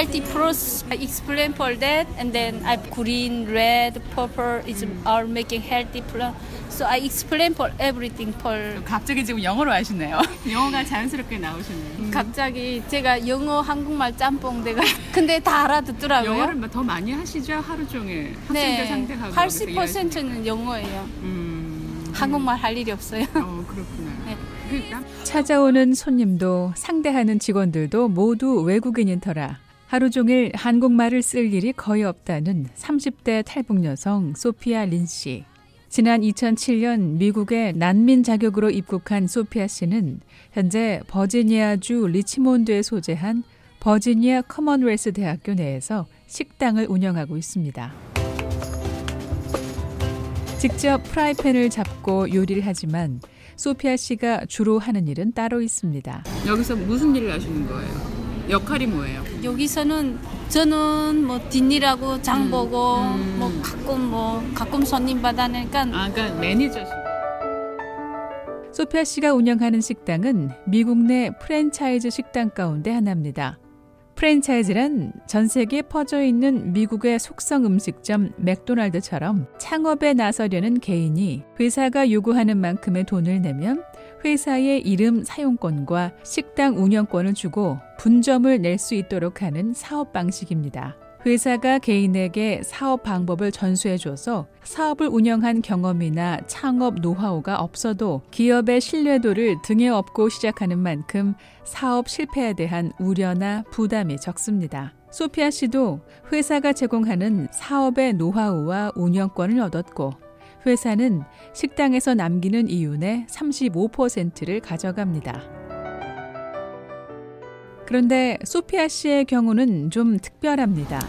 healthy fruits. I explain for that, and then I green, red, purple is are making healthy fruit. So I explain for everything for. 갑자기 지금 영어로 하시네요. 영어가 자연스럽게 나오시네요. 갑자기 제가 영어 한국말 짬뽕 내가 근데 다 알아듣더라고요. 영어를 뭐더 많이 하시죠? 하루 종일 학생들 네, 상대하고 80%는 영어예요. 음, 한국말 할 일이 없어요. 어 그렇구나. 네. 그 남- 찾아오는 손님도 상대하는 직원들도 모두 외국인인 터라 하루 종일 한국말을 쓸 일이 거의 없다는 30대 탈북 여성 소피아 린 씨. 지난 2007년 미국에 난민 자격으로 입국한 소피아 씨는 현재 버지니아주 리치몬드에 소재한 버지니아 커먼웰스 대학교 내에서 식당을 운영하고 있습니다. 직접 프라이팬을 잡고 요리를 하지만 소피아 씨가 주로 하는 일은 따로 있습니다. 여기서 무슨 일을 하시는 거예요? 역할이 뭐예요? 여기서는 저는 뭐 뒷일하고 장 보고 음. 뭐 가끔 뭐 가끔 손님 받아내니까 아, 그러니까 매니저시고. 소피아 씨가 운영하는 식당은 미국 내 프랜차이즈 식당 가운데 하나입니다. 프랜차이즈란 전 세계에 퍼져 있는 미국의 속성 음식점 맥도날드처럼 창업에 나서려는 개인이 회사가 요구하는 만큼의 돈을 내면 회사의 이름 사용권과 식당 운영권을 주고 분점을 낼 수 있도록 하는 사업 방식입니다. 회사가 개인에게 사업 방법을 전수해 줘서 사업을 운영한 경험이나 창업 노하우가 없어도 기업의 신뢰도를 등에 업고 시작하는 만큼 사업 실패에 대한 우려나 부담이 적습니다. 소피아 씨도 회사가 제공하는 사업의 노하우와 운영권을 얻었고 회사는 식당에서 남기는 이윤의 35%를 가져갑니다. 그런데 소피아 씨의 경우는 좀 특별합니다.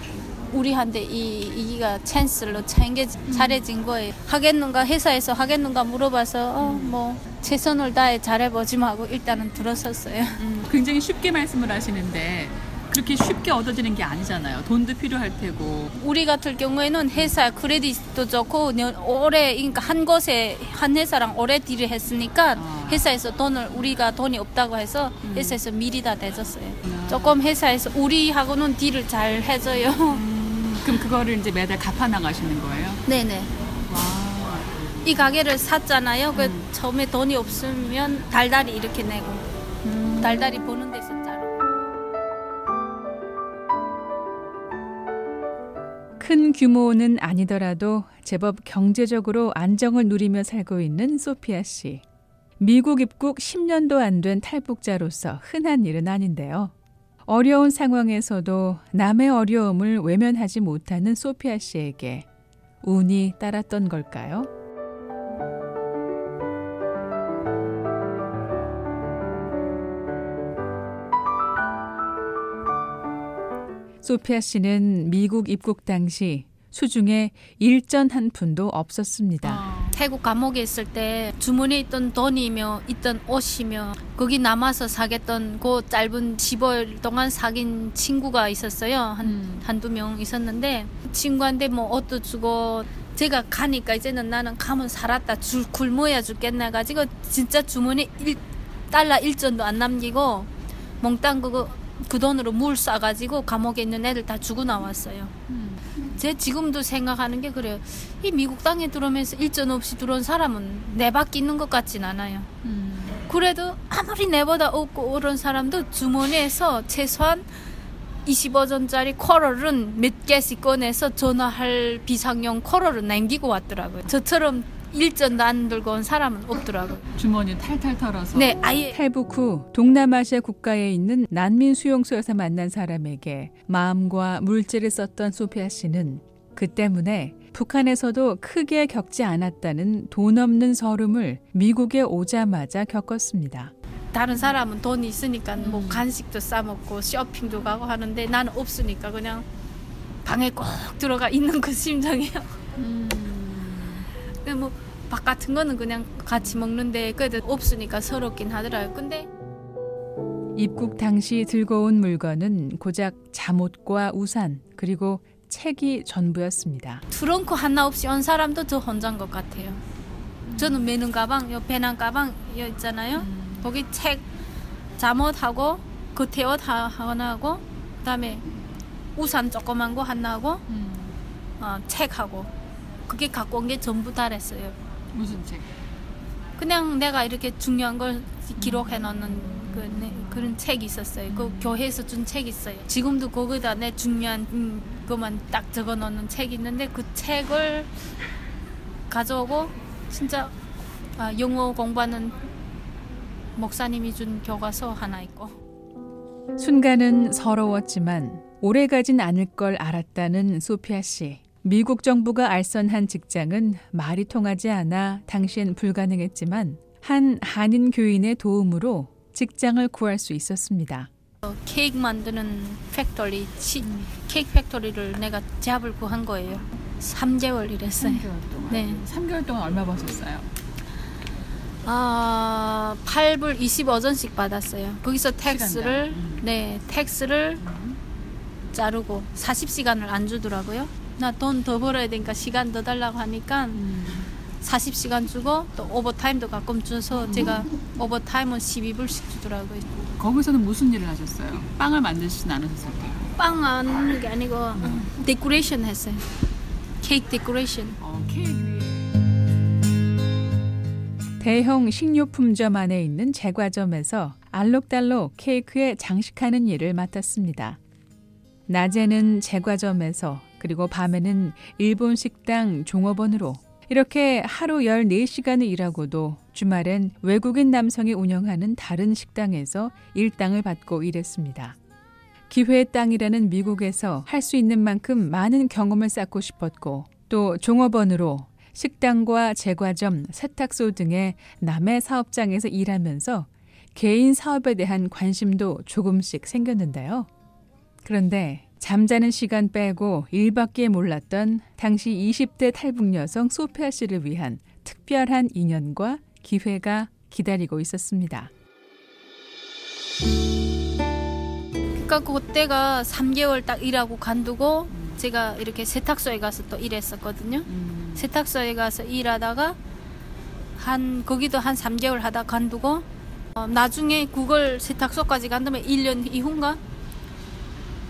우리한테 이 이기가 찬스로 챙겨 잘해진 거예요. 하겠는가 회사에서 하겠는가 물어봐서 어, 뭐 최선을 다해 잘해보지 하고 일단은 들었었어요. 음, 굉장히 쉽게 말씀을 하시는데 그렇게 쉽게 얻어지는 게 아니잖아요. 돈도 필요할 테고. 우리 같은 경우에는 회사 크레딧도 좋고 년- 오래 그러니까 한 곳에 한 회사랑 오래 딜을 했으니까 아. 회사에서 돈을 우리가 돈이 없다고 해서 회사에서 미리 다 대줬어요. 조금 회사에서 우리하고는 딜을 잘 해줘요. 음, 그럼 그거를 이제 매달 갚아 나가시는 거예요? 네네. 와. 이 가게를 샀잖아요. 그 처음에 돈이 없으면 달달이 이렇게 내고 달달이 보는 큰 규모는 아니더라도 제법 경제적으로 안정을 누리며 살고 있는 소피아 씨. 미국 입국 10년도 안 된 탈북자로서 흔한 일은 아닌데요. 어려운 상황에서도 남의 어려움을 외면하지 못하는 소피아 씨에게 운이 따랐던 걸까요? 소피아 씨는 미국 입국 당시 수중에 일전 한 푼도 없었습니다. 태국 감옥에 있을 때 주머니에 있던 돈이며 있던 옷이며 거기 남아서 사겠던 그 짧은 15일 동안 사귄 친구가 있었어요. 한 음. 한두 명 있었는데 친구한테 뭐 옷도 주고 제가 가니까 이제는 나는 가면 살았다 줄 굶어야 죽겠나 가지고 진짜 주머니 1 달러 1전도 안 남기고 몽땅 그거 그 돈으로 물 싸가지고 감옥에 있는 애들 다 주고 나왔어요. 제 지금도 생각하는 게 그래요. 이 미국 땅에 들어오면서 일전 없이 들어온 사람은 내밖에 있는 것 같진 않아요. 그래도 아무리 내보다 없고 오른 사람도 주머니에서 최소한 25전짜리 쿼럴은 몇 개씩 꺼내서 전화할 비상용 쿼럴을 남기고 왔더라고요. 저처럼 일전도 안 들고 온 사람은 없더라고요. 주머니 탈탈 털어서. 네, 아예 탈북 후 동남아시아 국가에 있는 난민 수용소에서 만난 사람에게 마음과 물질을 썼던 소피아 씨는 그 때문에 북한에서도 크게 겪지 않았다는 돈 없는 서름을 미국에 오자마자 겪었습니다. 다른 사람은 돈이 있으니까 뭐 간식도 싸 먹고 쇼핑도 가고 하는데 나는 없으니까 그냥 방에 꼭 들어가 있는 그 심정이에요. 근데 뭐 밥 같은 거는 그냥 같이 먹는데 그래도 없으니까 서럽긴 하더라고요. 근데 입국 당시 들고 온 물건은 고작 잠옷과 우산 그리고 책이 전부였습니다. 트렁크 하나 없이 온 사람도 저 혼자인 것 같아요. 저는 매는 가방, 요 배낭 가방 요 있잖아요. 거기 책, 잠옷하고 그 겉에 옷 하- 하나 하고 그다음에 우산 조그만 거 하나하고 음. 어, 책하고 그게 갖고 온 게 전부 다랬어요. 무슨 책? 그냥 내가 이렇게 중요한 걸 기록해 놓는 그, 네, 그런 책이 있었어요. 그 교회에서 준 책이 있어요. 지금도 거기다 내 중요한 음, 것만 딱 적어 놓는 책이 있는데 그 책을 가져오고 진짜 아, 영어 공부하는 목사님이 준 교과서 하나 있고 순간은 서러웠지만 오래 가진 않을 걸 알았다는 소피아 씨. 미국 정부가 알선한 직장은 말이 통하지 않아 당시엔 불가능했지만 한 한인 교인의 도움으로 직장을 구할 수 있었습니다. 어, 케이크 만드는 factory, 치, 케이크 factory를 내가 job을 구한 거예요. 3개월 일했어요. 3개월 동안. 네. 3개월 동안 얼마 버셨어요? 아, 8불 25전씩 받았어요. 거기서 시간당. 음. 네, tax를 자르고 40시간을 안 주더라고요. 나 돈 더 벌어야 되니까 시간 더 달라고 하니까 음. 40시간 주고 또 오버타임도 가끔 줘서 제가 오버타임은 12불씩 주더라고요. 거기서는 무슨 일을 하셨어요? 빵을 만드시진 않으셨을 거예요. 빵 하는 게 아니고 데코레이션 했어요. 케이크 데코레이션. 어, 케이크. 대형 식료품점 안에 있는 제과점에서 알록달록 케이크에 장식하는 일을 맡았습니다. 낮에는 제과점에서 그리고 밤에는 일본 식당 종업원으로 이렇게 하루 14시간을 일하고도 주말엔 외국인 남성이 운영하는 다른 식당에서 일당을 받고 일했습니다. 기회의 땅이라는 미국에서 할 수 있는 만큼 많은 경험을 쌓고 싶었고 또 종업원으로 식당과 제과점, 세탁소 등의 남의 사업장에서 일하면서 개인 사업에 대한 관심도 조금씩 생겼는데요. 그런데 잠자는 시간 빼고 일밖에 몰랐던 당시 20대 탈북 여성 소피아 씨를 위한 특별한 인연과 기회가 기다리고 있었습니다. 그러니까 그때가 3개월 딱 일하고 간두고 제가 이렇게 세탁소에 가서 또 일했었거든요. 음. 세탁소에 가서 일하다가 한 거기도 한 3개월 하다 간두고 어, 나중에 그걸 세탁소까지 간다면 1년 이후인가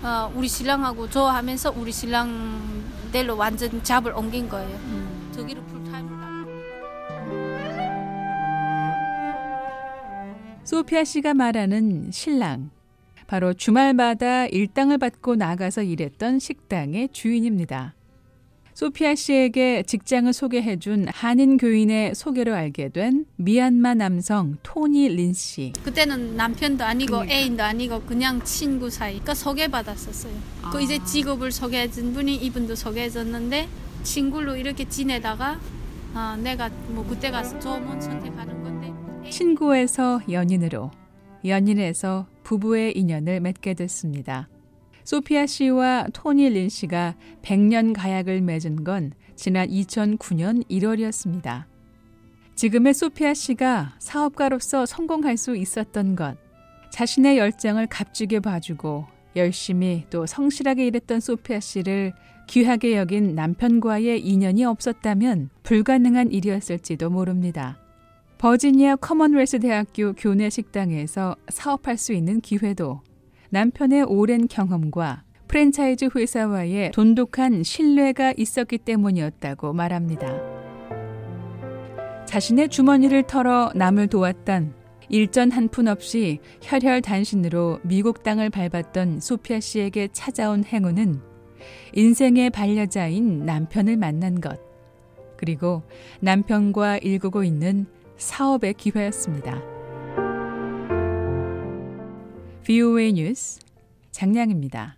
어, 우리 신랑하고 좋아하면서 우리 신랑 대로 완전 잡을 옮긴 거예요. 음. 저기를 풀타임으로 다 소피아 씨가 말하는 신랑. 바로 주말마다 일당을 받고 나가서 일했던 식당의 주인입니다. 소피아 씨에게 직장을 소개해준 한인 교인의 소개로 알게 된 미얀마 남성 토니 린 씨. 그때는 남편도 아니고 그러니까. 애인도 아니고 그냥 친구 사이. 그러니까 소개받았었어요. 그 아. 이제 직업을 소개해준 분이 이분도 소개해줬는데 친구로 이렇게 지내다가 아, 내가 뭐 그때 가서 좋은 선택하는 건데 친구에서 연인으로, 연인에서 부부의 인연을 맺게 됐습니다. 소피아 씨와 토니 린 씨가 100년 가약을 맺은 건 지난 2009년 1월이었습니다. 지금의 소피아 씨가 사업가로서 성공할 수 있었던 것, 자신의 열정을 값지게 봐주고 열심히 또 성실하게 일했던 소피아 씨를 귀하게 여긴 남편과의 인연이 없었다면 불가능한 일이었을지도 모릅니다. 버지니아 커먼웰스 대학교 교내 식당에서 사업할 수 있는 기회도 남편의 오랜 경험과 프랜차이즈 회사와의 돈독한 신뢰가 있었기 때문이었다고 말합니다. 자신의 주머니를 털어 남을 도왔던 일전 한 푼 없이 혈혈단신으로 미국 땅을 밟았던 소피아 씨에게 찾아온 행운은 인생의 반려자인 남편을 만난 것, 그리고 남편과 일구고 있는 사업의 기회였습니다. VOA 뉴스 장량입니다.